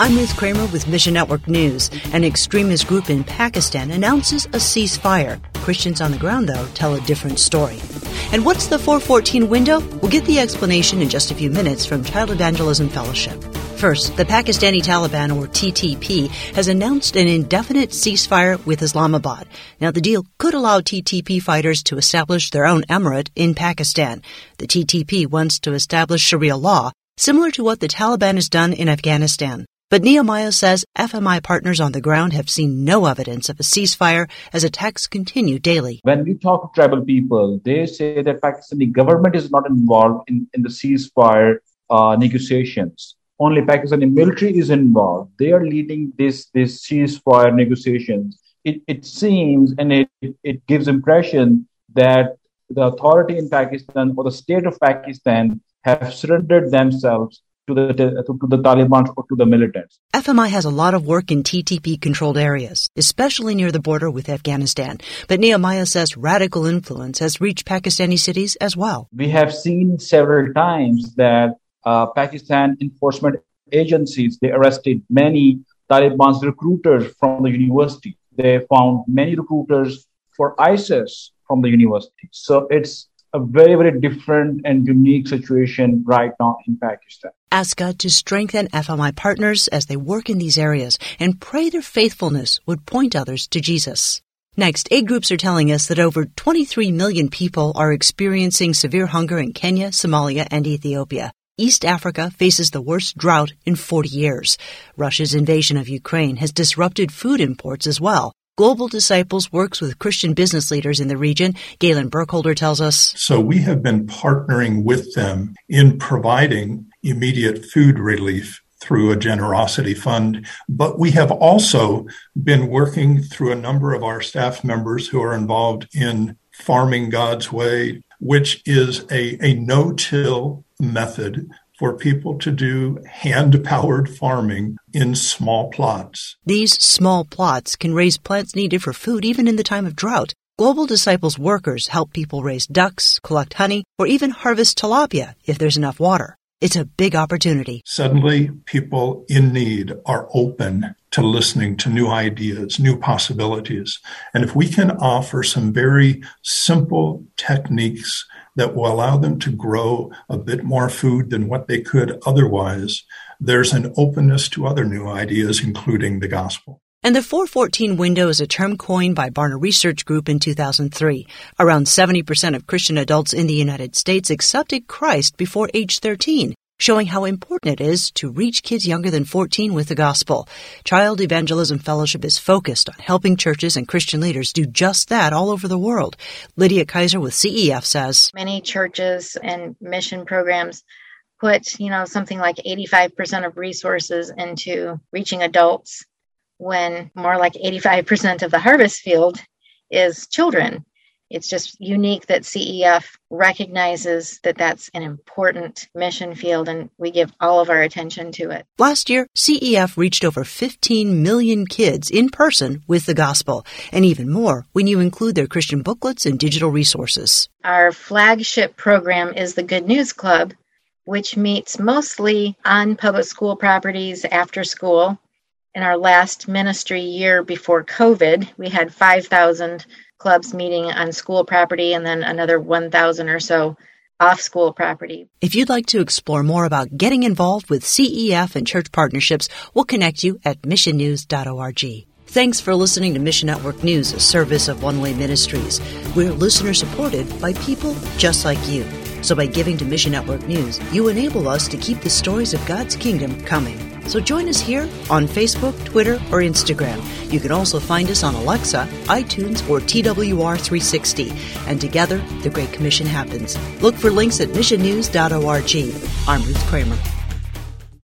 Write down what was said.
I'm Ruth Kramer with Mission Network News. An extremist group in Pakistan announces a ceasefire. Christians on the ground, though, tell a different story. And what's the 414 window? We'll get the explanation in just a few minutes from Child Evangelism Fellowship. First, the Pakistani Taliban, or TTP, has announced an indefinite ceasefire with Islamabad. Now, the deal could allow TTP fighters to establish their own emirate in Pakistan. The TTP wants to establish Sharia law, similar to what the Taliban has done in Afghanistan. But Nehemiah says FMI partners on the ground have seen no evidence of a ceasefire as attacks continue daily. When we talk to tribal people, they say that Pakistani government is not involved in, in the ceasefire uh, negotiations. Only Pakistani military is involved. They are leading this, this ceasefire negotiations. It, it seems and it, it gives impression that the authority in Pakistan or the state of Pakistan have surrendered themselves to the, to, to the Taliban or to the militants. FMI has a lot of work in TTP controlled areas, especially near the border with Afghanistan. But Nehemiah says radical influence has reached Pakistani cities as well. We have seen several times that uh, Pakistan enforcement agencies, they arrested many Taliban's recruiters from the university. They found many recruiters for ISIS from the university. So it's a very, very different and unique situation right now in Pakistan. Ask God to strengthen FMI partners as they work in these areas and pray their faithfulness would point others to Jesus. Next, aid groups are telling us that over 23 million people are experiencing severe hunger in Kenya, Somalia, and Ethiopia. East Africa faces the worst drought in 40 years. Russia's invasion of Ukraine has disrupted food imports as well. Global Disciples works with Christian business leaders in the region. Galen Burkholder tells us. So we have been partnering with them in providing immediate food relief through a generosity fund, but we have also been working through a number of our staff members who are involved in farming God's way, which is a, a no-till method for people to do hand powered farming in small plots. These small plots can raise plants needed for food even in the time of drought. Global Disciples workers help people raise ducks, collect honey, or even harvest tilapia if there's enough water. It's a big opportunity. Suddenly, people in need are open to listening to new ideas, new possibilities. And if we can offer some very simple techniques that will allow them to grow a bit more food than what they could otherwise, there's an openness to other new ideas, including the gospel. And the 414 window is a term coined by Barna Research Group in 2003. Around 70% of Christian adults in the United States accepted Christ before age 13 showing how important it is to reach kids younger than 14 with the gospel. Child Evangelism Fellowship is focused on helping churches and Christian leaders do just that all over the world. Lydia Kaiser with CEF says Many churches and mission programs put, you know, something like 85% of resources into reaching adults when more like 85% of the harvest field is children it's just unique that CEF recognizes that that's an important mission field and we give all of our attention to it. Last year, CEF reached over 15 million kids in person with the gospel, and even more when you include their Christian booklets and digital resources. Our flagship program is the Good News Club, which meets mostly on public school properties after school. In our last ministry year before COVID, we had 5,000 clubs meeting on school property and then another 1,000 or so off school property. If you'd like to explore more about getting involved with CEF and church partnerships, we'll connect you at missionnews.org. Thanks for listening to Mission Network News, a service of One Way Ministries. We're listener supported by people just like you. So by giving to Mission Network News, you enable us to keep the stories of God's kingdom coming. So join us here on Facebook, Twitter, or Instagram. You can also find us on Alexa, iTunes, or TWR360. And together, the Great Commission happens. Look for links at missionnews.org. I'm Ruth Kramer.